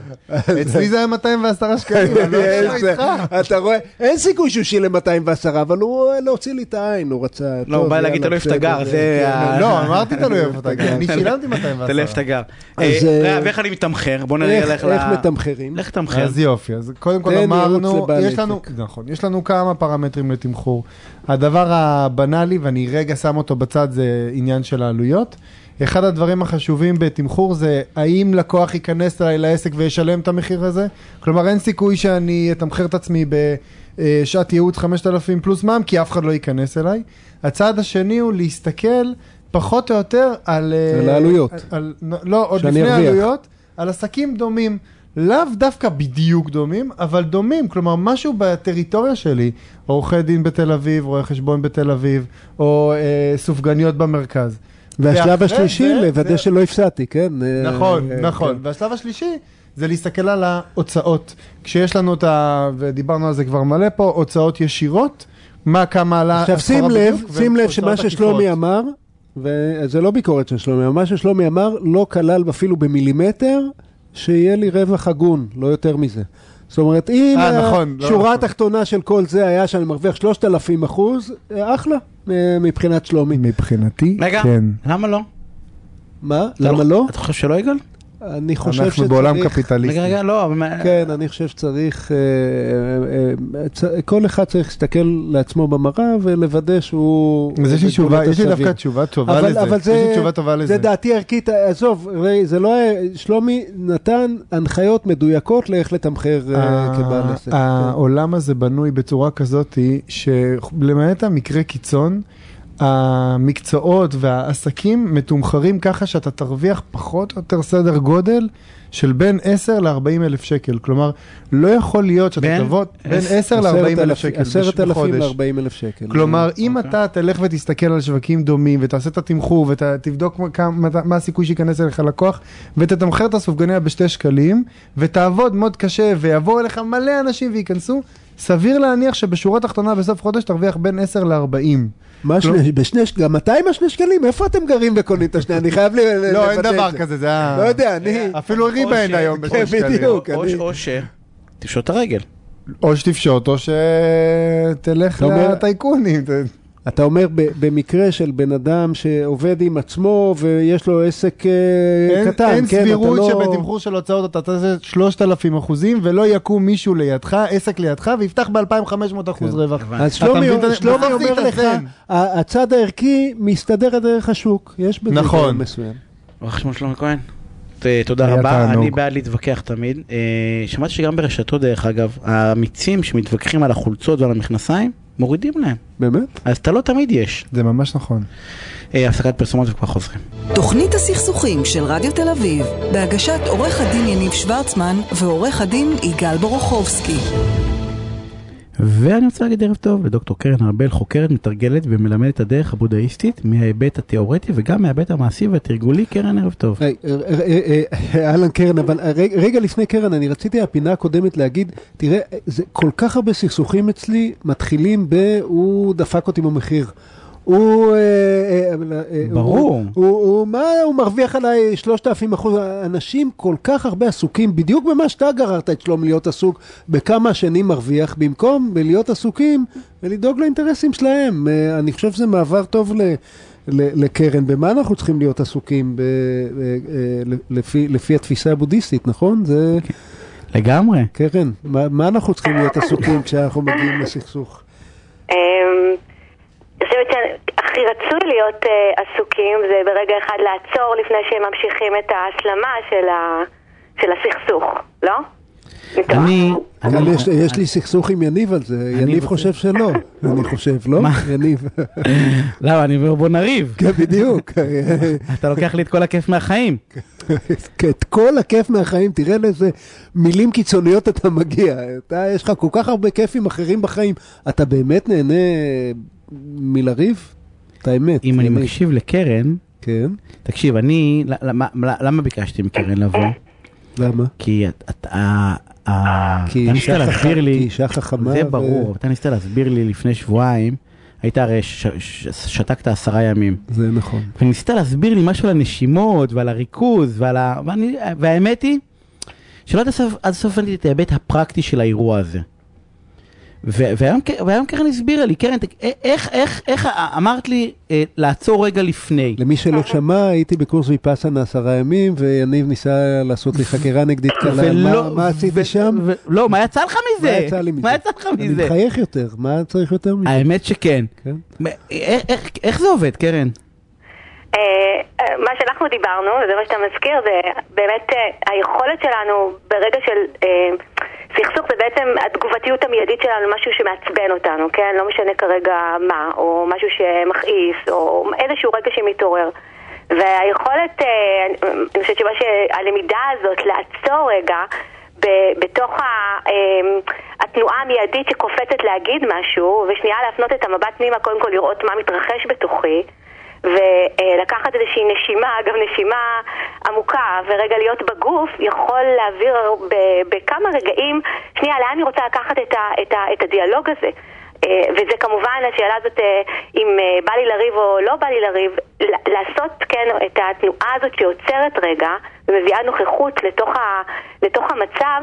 אצלי זה היה 210 שקלים, אני לא איתך. אתה רואה, אין סיכוי שהוא שילם 210, אבל הוא אה, להוציא לי את העין, הוא רצה... לא, הוא בא להגיד, תלוי איפה אתה בסדר, גר, זה כן, ה- לא, אמרתי תלוי איפה אתה גר, אני שילמתי 210. תלוי איפה אתה גר. אז, אה, ואיך אני מתמחר? בוא נראה לך איך מתמחרים? לך תמחר. אז יופי, אז קודם כל אמרנו, יש לנו. נכון, יש לנו כמה פרמטרים לתמחור. הדבר הבנאלי, ואני רגע שם אותו בצד, זה עניין של העלויות. אחד הדברים החשובים בתמחור זה האם לקוח ייכנס אליי לעסק וישלם את המחיר הזה? כלומר, אין סיכוי שאני אתמחר את עצמי בשעת ייעוץ 5,000 פלוס מע"מ, כי אף אחד לא ייכנס אליי. הצעד השני הוא להסתכל פחות או יותר על... אה, על העלויות. על, על, לא, עוד לפני. העלויות, על עסקים דומים. לאו דווקא בדיוק דומים, אבל דומים, כלומר משהו בטריטוריה שלי, עורכי דין בתל אביב, רואי חשבון בתל אביב, או אה, סופגניות במרכז. והשלב השלישי, זה- לוודא שלא הפסדתי, כן? אה, נכון, אה, נכון. כן. והשלב השלישי זה להסתכל על ההוצאות. כשיש לנו את ה... ודיברנו על זה כבר מלא פה, הוצאות ישירות, מה כמה עלה עכשיו שים לב, שים לב שמה ששלומי. אמר, וזה לא ביקורת של שלומי, מה ששלומי אמר לא כלל אפילו במילימטר שיהיה לי רווח הגון, לא יותר מזה. זאת אומרת, אם אה, נכון, לא השורה נכון. התחתונה של כל זה היה שאני מרוויח 3,000 אחוז, אה, אחלה, אה, מבחינת שלומי. מבחינתי, רגע, כן. למה לא? מה? למה לא? אתה חושב שלא יגאל? אני חושב אנחנו שצריך... בעולם קפיטליסטי. רגע, רגע, לא. אבל מה- כן, אני חושב שצריך, אה, אה, אה, כל אחד צריך להסתכל לעצמו במראה ולוודא שהוא... אז יש לי תשובה, יש לי. דווקא תשובה טובה אבל, לזה. אבל זה, יש לי תשובה טובה לזה. זה דעתי ערכית, עזוב, זה לא, שלומי נתן הנחיות מדויקות לאיך לתמחר כבעל עסק. העולם הזה בנוי בצורה כזאת שלמעט המקרה קיצון, המקצועות והעסקים מתומחרים ככה שאתה תרוויח פחות או יותר סדר גודל של בין 10 ל-40 אלף שקל. כלומר, לא יכול להיות שאתה בין? תבוא בין עש- 10 ל-40 אלף שקל בש- עשרת אלפים בחודש. ל-40 אלף שקל. כלומר, אם אוקיי. אתה תלך ותסתכל על שווקים דומים ותעשה את התמחור ותבדוק מה- מה הסיכוי שייכנס אליך לקוח ותתמחר את הסופגניה בשתי שקלים ותעבוד מאוד קשה ויבואו אליך מלא אנשים וייכנסו, סביר להניח שבשורה התחתונה בסוף חודש תרוויח בין 10 ל-40. מה שני, בשני, גם 200 השני שקלים? איפה אתם גרים וקונים את השני? אני חייב. לא, אין דבר את זה. כזה, זה היה... לא יודע, אני... אפילו ריבה אין היום בשני ש- שקלים. בדיוק. או- אני- או ש... תפשוט את הרגל. או שתפשוט או שתלך לטייקונים. אתה אומר במקרה של בן אדם שעובד עם עצמו ויש לו עסק אה, אין, קטן, אין כן, סבירות לא... שבתמחור של הוצאות אתה תעשה 3,000 אחוזים ולא יקום מישהו לידך, עסק לידך, ויפתח ב-2,500 אחוז כן. רווח. אז שלומי, אומר לך, הצד הערכי מסתדר דרך השוק, יש בזה נכון. מסוים. רואה חשבון שלומי כהן. תודה רבה, תענוג. אני בעד להתווכח תמיד. אה, שמעתי שגם ברשתות דרך אגב, האמיצים שמתווכחים על החולצות ועל המכנסיים, מורידים להם. באמת? אז אתה לא תמיד יש. זה ממש נכון. אה, הפסקת פרסומות וכבר חוזרים. תוכנית הסכסוכים של רדיו תל אביב, בהגשת עורך הדין יניב שוורצמן ועורך הדין יגאל בורוכובסקי. ואני רוצה להגיד ערב טוב לדוקטור קרן ארבל, חוקרת, מתרגלת ומלמדת הדרך הבודהיסטית מההיבט התיאורטי וגם מההיבט המעשי והתרגולי. קרן, ערב טוב. אה, אה, אה, אהלן קרן, אבל רגע- לפני קרן, אני רציתי הפינה הקודמת להגיד, תראה, כל כך הרבה סכסוכים אצלי מתחילים ב... הוא דפק אותי במחיר. הוא... אה, אה, אה, ברור. הוא, הוא, הוא, מה, הוא מרוויח עליי 3,000 אחוז. אנשים כל כך הרבה עסוקים, בדיוק במה שאתה גררת את שלום להיות עסוק, בכמה השני מרוויח, במקום בלהיות עסוקים ולדאוג לאינטרסים שלהם. אני חושב שזה מעבר טוב ל... ל- לקרן, במה אנחנו צריכים להיות עסוקים ב, אה, לפי, לפי התפיסה הבודהיסטית, נכון? זה, לגמרי. קרן, מה, מה אנחנו צריכים להיות עסוקים כשאנחנו מגיעים לסכסוך? אני חושבת שהכי רצוי להיות אה, עסוקים זה ברגע אחד לעצור לפני שהם ממשיכים את ההסלמה של, ה, של הסכסוך, לא? אני... אבל אני- יש- יש לי סכסוך עם יניב על זה, יניב רוצה- חושב שלא, אני חושב, לא? מה? יניב. למה, אני אומר בוא נריב. כן, בדיוק. אתה לוקח לי את כל הכיף מהחיים. את כל הכיף מהחיים, תראה לאיזה מילים קיצוניות אתה מגיע. אתה, יש לך כל כך הרבה כיפים אחרים בחיים. אתה באמת נהנה מלריב? את האמת. אם אני. מקשיב לקרן, כן, תקשיב, אני, למה- למה ביקשתי מקרן לבוא? למה? כי את- את- ה- ה- כי אתה ניסית להסביר לי, כי אישה חכמה. זה ברור, אתה ניסית להסביר לי לפני שבועיים, היית הרי, שתקת עשרה ימים, זה נכון. וניסית להסביר לי משהו על הנשימות ועל הריכוז ועל ה... והאמת היא, שלא עד הסוף הבנתי את ההיבט הפרקטי של האירוע הזה. והיום, קרן הסבירה לי, קרן, תק- איך, איך, איך, אמרת לי אה, לעצור רגע לפני. למי שלא שמע, הייתי בקורס ויפאסנה עשרה ימים, ויניב ניסה לעשות לי חקירה נגדית קלה. ולא- מה- מה עשיתי ו- שם? ו- לא, מה יצא לך מזה? מה יצא לי מזה? מה יצא לך אני מזה? מחייך יותר, מה צריך יותר מזה? האמת שכן. כן. איך- איך- איך זה עובד, קרן? אה, אה, מה שאנחנו דיברנו, וזה מה שאתה מזכיר, זה באמת אה, היכולת שלנו ברגע של אה, סכסוך זה בעצם התגובתיות המיידית שלנו למשהו שמעצבן אותנו, כן? לא משנה כרגע מה, או משהו שמכעיס, או איזשהו רגע שמתעורר. והיכולת, אה, אני חושבת שמה שהלמידה הזאת לעצור רגע בתוך אה, התנועה המיידית שקופצת להגיד משהו, ושנייה להפנות את המבט פנימה, קודם כל לראות מה מתרחש בתוכי. ולקחת איזושהי נשימה, אגב נשימה עמוקה, ורגע להיות בגוף, יכול להעביר בכמה רגעים, שנייה, לאן אני רוצה לקחת את, ה- את, ה- את הדיאלוג הזה? אה, וזה כמובן, השאלה הזאת, אה, אם אה, בא לי לריב או לא בא לי לריב, לעשות, כן, את התנועה הזאת שעוצרת רגע, ומביאה נוכחות לתוך, ה, לתוך המצב,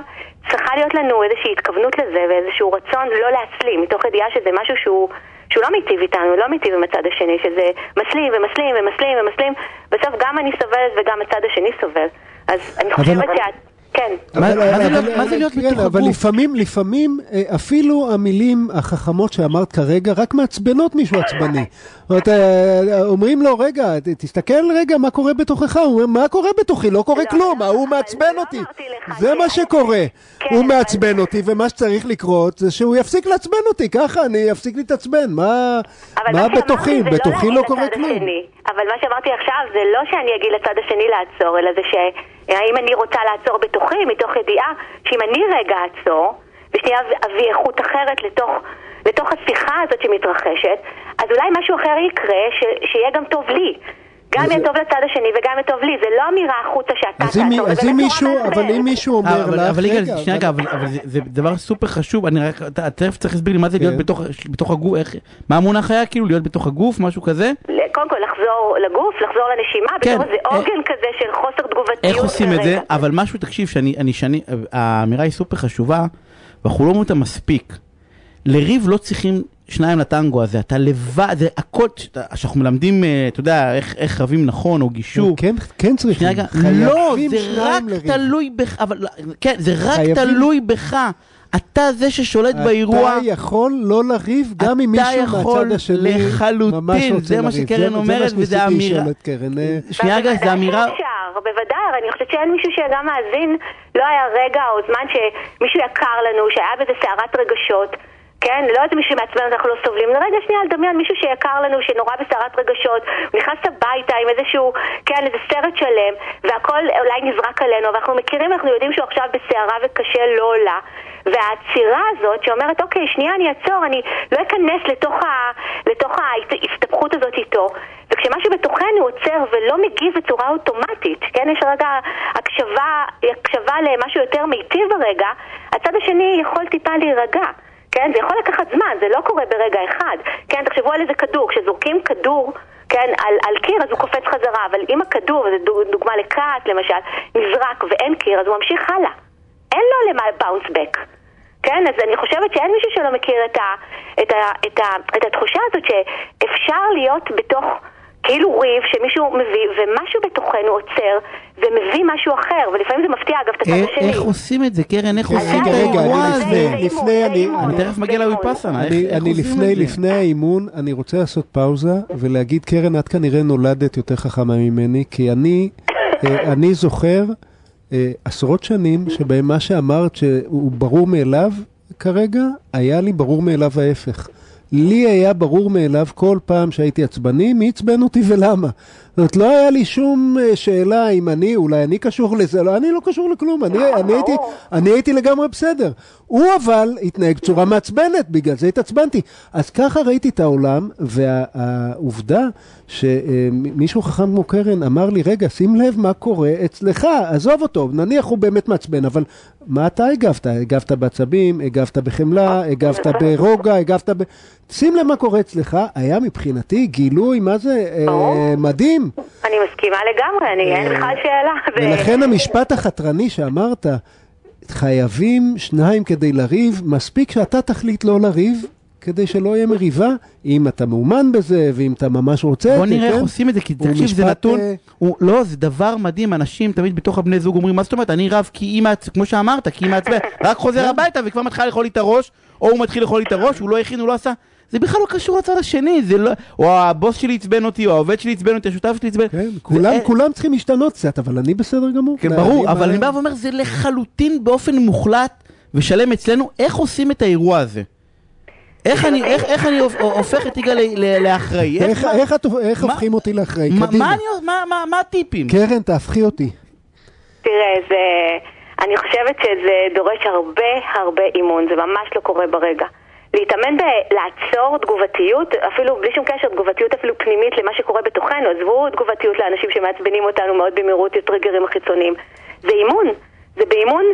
צריכה להיות לנו איזושהי התכוונות לזה, ואיזשהו רצון לא להסלים, מתוך ידיעה שזה משהו שהוא... שהוא לא מיטיב איתנו, לא מיטיב עם הצד השני, שזה מסלים ומסלים ומסלים ומסלים, בסוף גם אני סובלת וגם הצד השני סובל. אז אני חושבת אבל- מה אבל- להיות- מה זה להיות כן, בתוך אבל הגוף? לפעמים, לפעמים, אה, אפילו המילים החכמות שאמרת כרגע, רק מעצבנות מישהו עצבני. זאת אומרת, אה, אומרים לו, רגע, תסתכל רגע מה קורה בתוכך, הוא אומר, מה קורה בתוכי? לא קורה לא, כלום, לא, ההוא אבל מעצבן לא אותי. זה ש- מה שקורה. כן, הוא אבל- מעצבן אותי, ומה שצריך לקרות זה שהוא יפסיק לעצבן אותי, ככה אני אפסיק להתעצבן. מה אבל בתוכי? בתוכי לא קורה כלום. השני. אבל מה שאמרתי עכשיו זה לא שאני אגיד לצד השני לעצור, אלא זה שהאם אני רוצה לעצור בתוכי, מתוך ידיעה שאם אני רגע אעצור, ושנייה אביא איכות אחרת לתוך, לתוך השיחה הזאת שמתרחשת, אז אולי משהו אחר יקרה ש, שיהיה גם טוב לי. גם יהיה טוב לצד השני וגם יהיה טוב לי, זה לא אמירה החוצה שאתה תעצור, זה אז באמת אם נורא מישהו. אבל אם מישהו אומר אבל, לך, אבל יגאל, רגע, שנייה רגע, אבל, זה, דבר סופר חשוב, אני רק, אתה תכף צריך להסביר לי מה זה להיות כן. בתוך, הגוף, מה המונח היה כאילו, להיות בתוך הגוף, משהו כזה? קודם כל לחזור לגוף, לחזור לנשימה, כן, בתור איזה אה, עוגן כזה של חוסר תגובתיות. איך עושים את זה? אבל משהו, תקשיב, שאני, אני, שאני, האמירה היא סופר חשובה, ואנחנו לא אומרים אותה מספיק. לריב לא צריכים שניים לטנגו הזה, אתה לבד, זה הכל, שאנחנו מלמדים, אה, אתה יודע, איך, איך רבים נכון, או גישור. כן, כן צריכים. שנייה לא, זה רק לריב. תלוי בך, אבל לא, כן, זה רק חייבים. תלוי בך. אתה זה ששולט באירוע. אתה יכול לא לריב גם עם אתה מישהו יכול מהצד השני לחלוטין, ממש רוצה זה מה לריב. שקרן זה- אומרת, זה מה וזה שניסיתי אמירה. לשאול את קרן. אה, שנייה רגע, זה אמירה... בוודאי, אני חושבת שאין מישהו שגם מאזין, לא היה רגע או זמן שמישהו יקר לנו, שהיה בזה סערת רגשות. כן, לא איזה מישהו שמעצבן אנחנו לא סובלים, לרגע שנייה לדמיין מישהו שיקר לנו, שנורא בסערת רגשות, נכנס הביתה עם איזשהו, כן, איזה סרט שלם, והכל אולי נזרק עלינו, ואנחנו מכירים, אנחנו יודעים שהוא עכשיו בסערה וקשה לא עולה, והעצירה הזאת שאומרת, אוקיי, שנייה אני אעצור, אני לא אכנס לתוך, ה, לתוך ההסתבכות הזאת איתו, וכשמשהו בתוכנו עוצר ולא מגיב בצורה אוטומטית, כן, יש רגע הקשבה, הקשבה למשהו יותר מיטיב ברגע, הצד השני יכול טיפה להירגע. כן, זה יכול לקחת זמן, זה לא קורה ברגע אחד. כן, תחשבו על איזה כדור, כשזורקים כדור, כן, על, על קיר אז הוא קופץ חזרה, אבל אם הכדור, דוג- דוגמה לכת למשל, נזרק ואין קיר, אז הוא ממשיך הלאה. אין לו למה באונס בק. כן, אז אני חושבת שאין מישהו שלא מכיר את, ה, את, ה, את, ה, את התחושה הזאת שאפשר להיות בתוך כאילו ריב שמישהו מביא, ומשהו בתוכנו עוצר ומביא משהו אחר, ולפעמים זה מפתיע אגב את הצד איך- השני. איך עושים את זה, קרן? איך רגע, עושים את האירוע אני הזה? לפני- אני- אני תכף מגיע לוויפאסנה, איך אני, לפני, את זה? לפני האימון, אני רוצה לעשות פאוזה ולהגיד, קרן, את כנראה נולדת יותר חכמה ממני, כי אני, אה, אני זוכר אה, עשרות שנים שבהם מה שאמרת שהוא ברור מאליו כרגע, היה לי ברור מאליו ההפך. לי היה ברור מאליו כל פעם שהייתי עצבני, מי עצבן אותי ולמה. זאת לא היה לי שום אה, שאלה אם אני, אולי אני קשור לזה, לא, אני לא קשור לכלום, אני, אני, הייתי, אני הייתי לגמרי בסדר. הוא אבל התנהג בצורה מעצבנת, בגלל זה התעצבנתי. אז ככה ראיתי את העולם, והעובדה שמישהו חכם כמו קרן אמר לי, רגע, שים לב מה קורה אצלך, עזוב אותו, נניח הוא באמת מעצבן, אבל מה אתה הגבת? הגבת בעצבים, הגבת בחמלה, הגבת ברוגע, הגבת ב... שים לב מה קורה אצלך, היה מבחינתי גילוי, מה זה, אה, מדהים. אני מסכימה לגמרי, אני, אין בכלל שאלה. ו- ולכן המשפט החתרני שאמרת, חייבים שניים כדי לריב, מספיק שאתה תחליט לא לריב, כדי שלא יהיה מריבה, אם אתה מאומן בזה, ואם אתה ממש רוצה בוא את זה, נראה איך כן? עושים את זה, כי הוא תקשיב, זה נתון, אה, הוא- לא, זה דבר מדהים, אנשים תמיד בתוך הבני זוג אומרים, מה זאת אומרת, אני רב כי אימא, כמו שאמרת, כי אימא עצבן, רק חוזר הביתה וכבר מתחיל לאכול לי את הראש, או הוא מתחיל לאכול לי את הראש, הוא לא הכין, הוא לא עשה, זה בכלל לא קשור לצד השני, זה לא, או הבוס שלי עצבן אותי, או העובד שלי עצבן אותי, השותף שלי עצבן, כן, זה- כולם, אה, כולם צריכים להשתנות קצת, אבל אני בסדר גמור. כן, אני- ברור, מה- אבל אני בא ואומר, זה לחלוטין באופן מוחלט ושלם אצלנו, איך עושים את האירוע הזה? איך אני, איך, איך אני הופ- הופך את יגאל לאחראי? איך, מה- איך, את- איך מה- הופכים אותי לאחראי? מה- קדימה. מה אני- מה- מה- מה הטיפים? קרן, תהפכי אותי. תראה, זה... אני חושבת שזה דורש הרבה הרבה אימון, זה ממש לא קורה ברגע. להתאמן בלעצור תגובתיות, אפילו בלי שום קשר, תגובתיות אפילו פנימית למה שקורה בתוכנו, עזבו תגובתיות לאנשים שמעצבנים אותנו מאוד במהירות, הטריגרים החיצוניים. זה אימון, זה באימון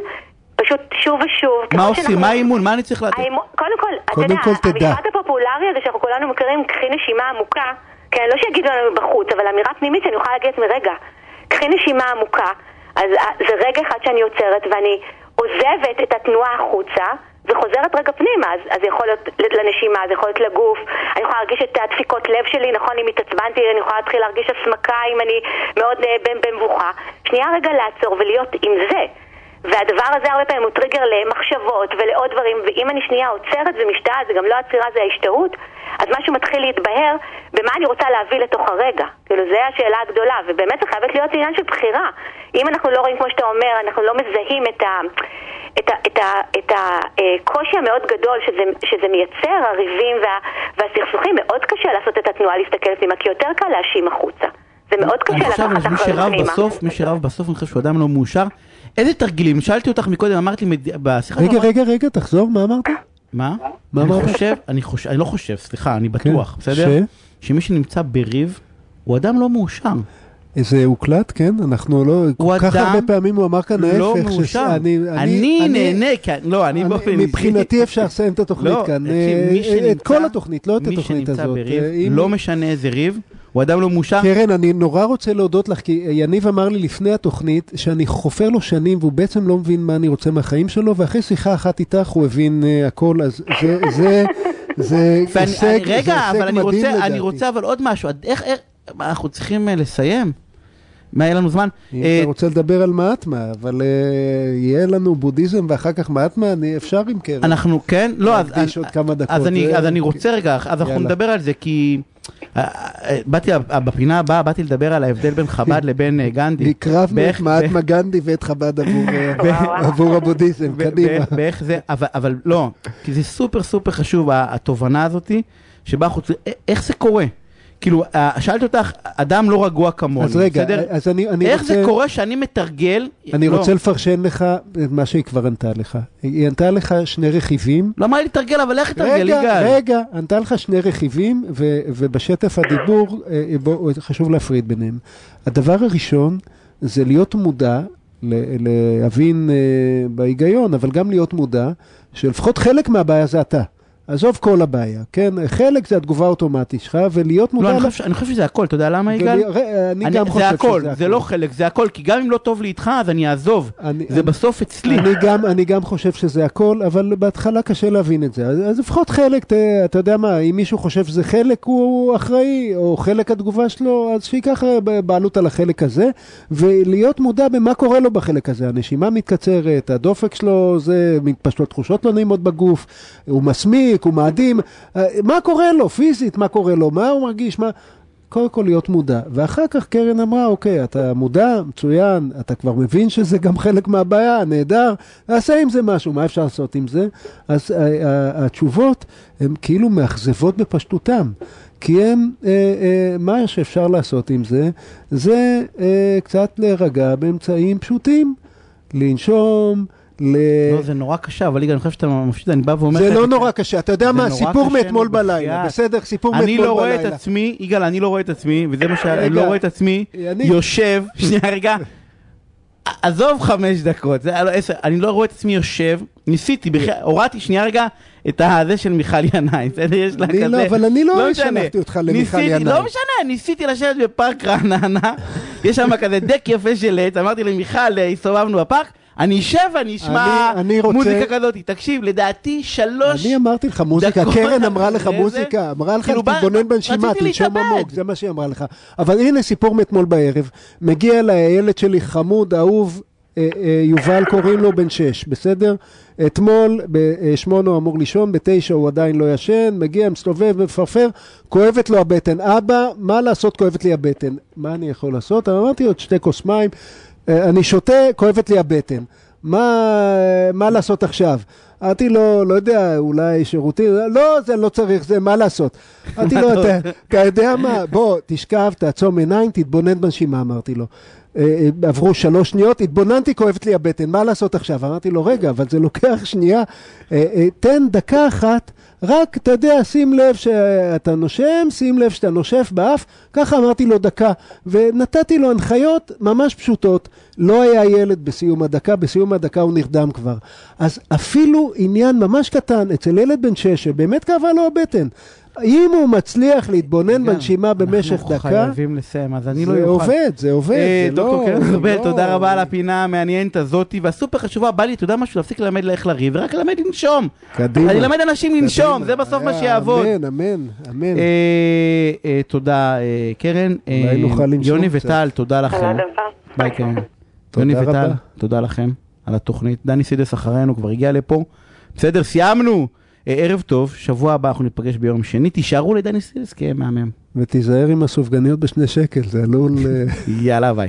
פשוט שוב ושוב. מה עושים? שאנחנו- מה האימון? מה אני צריך? האימון, קודם כל, אתה קודם יודע, כל תדע. המשפט הפופולרי הזה שאנחנו כולנו מכירים, קחי נשימה עמוקה, כן, לא שיגידו לנו בחוץ, אבל אמירה פנימית שאני יכולה להגיד לעצמי, רגע, קחי נשימה עמוקה, אז אה, זה רגע אחד שאני עוצרת ואני עוזבת את התנועה החוצה וחוזרת רגע פנימה, אז, אז זה יכול להיות לנשימה, זה יכול להיות לגוף, אני יכולה להרגיש את הדפיקות לב שלי, נכון, אם התעצבנתי, אני יכולה להתחיל להרגיש הסמקה אם אני מאוד אה, במ- במבוכה. שנייה רגע לעצור ולהיות עם זה. והדבר הזה הרבה פעמים הוא טריגר למחשבות ולעוד דברים, ואם אני שנייה עוצרת ומשתהה, זה גם לא עצירה, זה ההשתהות, אז משהו מתחיל להתבהר במה אני רוצה להביא לתוך הרגע. כאילו, זו השאלה הגדולה, ובאמת זה חייבת להיות עניין של בחירה. אם אנחנו לא רואים, כמו שאתה אומר, אנחנו לא מזהים את ה... את, ה, את, ה, את הקושי המאוד גדול שזה, שזה מייצר, הריבים וה, והסכסוכים, מאוד קשה לעשות את התנועה להסתכל פנימה, כי יותר קל להאשים החוצה. זה מאוד אני קשה חושב, לקחת אחריות שרב פנימה. בסוף, מי שרב בסוף, אני חושב שהוא אדם לא מאושר. איזה תרגילים? שאלתי אותך מקודם, אמרת לי מד- בשיחה... רגע, רגע, רגע, תחזור, מה אמרת? מה? מה אני אמרת? חושב, אני חושב, אני לא חושב, סליחה, אני בטוח, כן, בסדר? שמי שנמצא בריב, הוא אדם לא מאושר. זה הוקלט, כן? אנחנו לא... הוא כל כך אדם הרבה פעמים הוא אמר כאן ההפך. לא מאושר. אני- אני נהנה, כן, לא, אני אני- באופן. מבחינתי אפשר לסיים את התוכנית לא, כאן. מי אה, שנמצא- את כל התוכנית, לא את התוכנית מי שנמצא הזאת. בריב, אה, לא משנה איזה ריב, הוא אדם לא מאושר. קרן, אני נורא רוצה להודות לך, כי יניב אמר לי לפני התוכנית שאני חופר לו שנים והוא בעצם לא מבין מה אני רוצה מהחיים שלו, ואחרי שיחה אחת איתך הוא הבין uh, הכל, אז זה, זה, זה הישג, אני- זה רגע, אבל אני מדהים רוצה, אני לדעתי. רוצה אבל עוד משהו, איך, איך, אנחנו צריכים אה, לסיים? מה, יהיה לנו זמן? אם אה, אתה רוצה לדבר על מהטמה, אבל uh, יהיה לנו בודהיזם ואחר כך מהטמה, אני אפשר עם קרן. אנחנו כן, לא, אז, להקדיש עוד כמה דקות. אז, אני, זה- אז אני רוצה רגע, אז אנחנו. נדבר על זה, כי אה, אה, באתי, אה, בפינה הבאה באתי לדבר על ההבדל בין חב"ד לבין אה, גנדי. הקרבנו את מהטמה גנדי ואת חב"ד עבור, אה, הבודהיזם, קדימה. באיך זה, אבל, אבל לא, כי זה סופר סופר חשוב, התובנה הזאתי, שבה אנחנו צריכים, איך זה קורה? כאילו, אה, שאלתי אותך, אדם לא רגוע כמוני, אז רגע, בסדר? אז אני אני איך רוצה... זה קורה שאני מתרגל? אני לא, רוצה לפרשן לך את מה שהיא כבר ענתה לך. היא ענתה לך שני רכיבים. לא אמר לי לתרגל, אבל איך לתרגל, רגע, יגאל? רגע, ענתה לך שני רכיבים, ו- ובשטף הדיבור, אה, בוא, חשוב להפריד ביניהם. הדבר הראשון זה להיות מודע, להבין אה, בהיגיון, אבל גם להיות מודע, שלפחות חלק מהבעיה זה אתה. עזוב כל הבעיה, כן? חלק זה התגובה האוטומטית שלך, ולהיות לא, מודע... אני לה- חושב, אני חושב שזה הכל, אתה יודע למה, יגאל? אני אני- גם חושב זה הכל, שזה זה לא חלק, זה הכל, כי גם אם לא טוב לי איתך, אז אני אעזוב. אני- זה אני- בסוף אצלי. אני גם, אני גם חושב שזה הכל, אבל בהתחלה קשה להבין את זה. אז, אז לפחות חלק, ת, אתה יודע מה, אם מישהו חושב שזה חלק, הוא אחראי, או חלק התגובה שלו, אז שייקח אה, בעלות על החלק הזה, ולהיות מודע במה קורה לו בחלק הזה. הנשימה מתקצרת, הדופק שלו, זה, מתפשטות תחושות לא נעימות בגוף, הוא מסמיק, הוא מאדים, אה, מה קורה לו פיזית, מה קורה לו, מה הוא מרגיש, מה... קודם כל להיות מודע. ואחר כך קרן אמרה, אוקיי, אתה מודע, מצוין, אתה כבר מבין שזה גם חלק מהבעיה, נהדר, נעשה עם זה משהו, מה אפשר לעשות עם זה? אז אה, אה, התשובות הן כאילו מאכזבות בפשטותם. כי הם, אה, אה, מה שאפשר לעשות עם זה, זה אה, קצת להירגע באמצעים פשוטים. לנשום, ל... לא, זה נורא קשה, אבל יגאל, אני חושב שאתה מפשיט, אני בא ואומר זה. לא נורא קשה, אתה יודע מה, סיפור מאתמול בלילה. בסדר? סיפור מאתמול אני בלילה. לא רואה את עצמי, יגאל, אני לא רואה את עצמי, וזה מה ש... אני לא רואה את עצמי אני- יושב, שנייה רגע, עזוב חמש דקות, זה לא עשר, אני לא רואה את עצמי יושב, ניסיתי, הורדתי שנייה רגע את הזה של מיכל ינאי, בסדר? יש לה אני כזה... לא, אבל אני לא משנה. שלחתי אותך למיכל ינאי. לא משנה, ניסיתי לשבת בפארק רעננה, יש שם כזה דק יפה של עץ, אמרתי למיכל, אה, הסתובבנו בפארק, אני אשב ואני אשמע אני- אני רוצה- מוזיקה כזאת, תקשיב, לדעתי שלוש... אני אמרתי לך מוזיקה, קרן אמרה לך מוזיקה, אמרה לך כאילו, תתבונן בנשימה, תנשום. עמוק, זה מה שהיא אמרה לך. אבל הנה סיפור מאתמול בערב, מגיע אליי הילד שלי חמוד, אהוב, אה, אה, יובל קוראים לו בן שש, בסדר? אתמול בשמונה הוא אמור לישון, בתשע הוא עדיין לא ישן, מגיע, מסתובב, מפרפר, כואבת לו הבטן. אבא, מה לעשות כואבת לי הבטן? מה אני יכול לעשות? אמרתי עוד שתי כוס מים, אה, אני שותה, כואבת לי הבטן. מה, מה לעשות עכשיו? אמרתי לו, לא יודע, אולי שירותים, לא, זה לא צריך, זה מה לעשות. אמרתי לו, אתה, אתה יודע מה, בוא, תשכב, תעצום עיניים, תתבונן בנשימה, אמרתי לו. אה, אה, עברו שלוש שניות, התבוננתי, כואבת לי הבטן, מה לעשות עכשיו? אמרתי לו, רגע, אבל זה לוקח שנייה, אה, תן דקה אחת, רק, אתה יודע, שים לב שאתה נושם, שים לב שאתה נושף באף, ככה אמרתי לו דקה, ונתתי לו הנחיות ממש פשוטות. לא היה ילד בסיום הדקה, בסיום הדקה הוא נרדם כבר. אז אפילו עניין ממש קטן, אצל ילד בן שש, שבאמת כאבה לו הבטן, אם הוא מצליח להתבונן בנשימה במשך אנחנו דקה, חייבים לסיים, אז אני לא זה אוכל. עובד, זה עובד, אה, זה לא... דוקטור קרן ארבל, לא- תודה רבה על הפינה המעניינת הזאתי, והסופר חשובה, בא לי, אתה יודע משהו, להפסיק ללמד איך לריב, ורק ללמד לנשום. קדימה. אני אלמד אנשים לנשום. זה בסוף מה אה, שיעבוד. אמן, אמן, אמן. אה, תודה, קרן. אולי נוכל לנשום יוני. וטל, תודה לכם. ביי, קרן. יוני. וטל, תודה לכם על התוכנית. דני סידס אחרינו, כבר הגיע לפה. בסדר, סיימנו. אה, ערב טוב, שבוע הבא אנחנו ניפגש ביום שני. תישארו לדני יהיה מהמם. ותיזהר עם הסופגניות בשני שקל, זה עלול... אה, יאללה, ביי.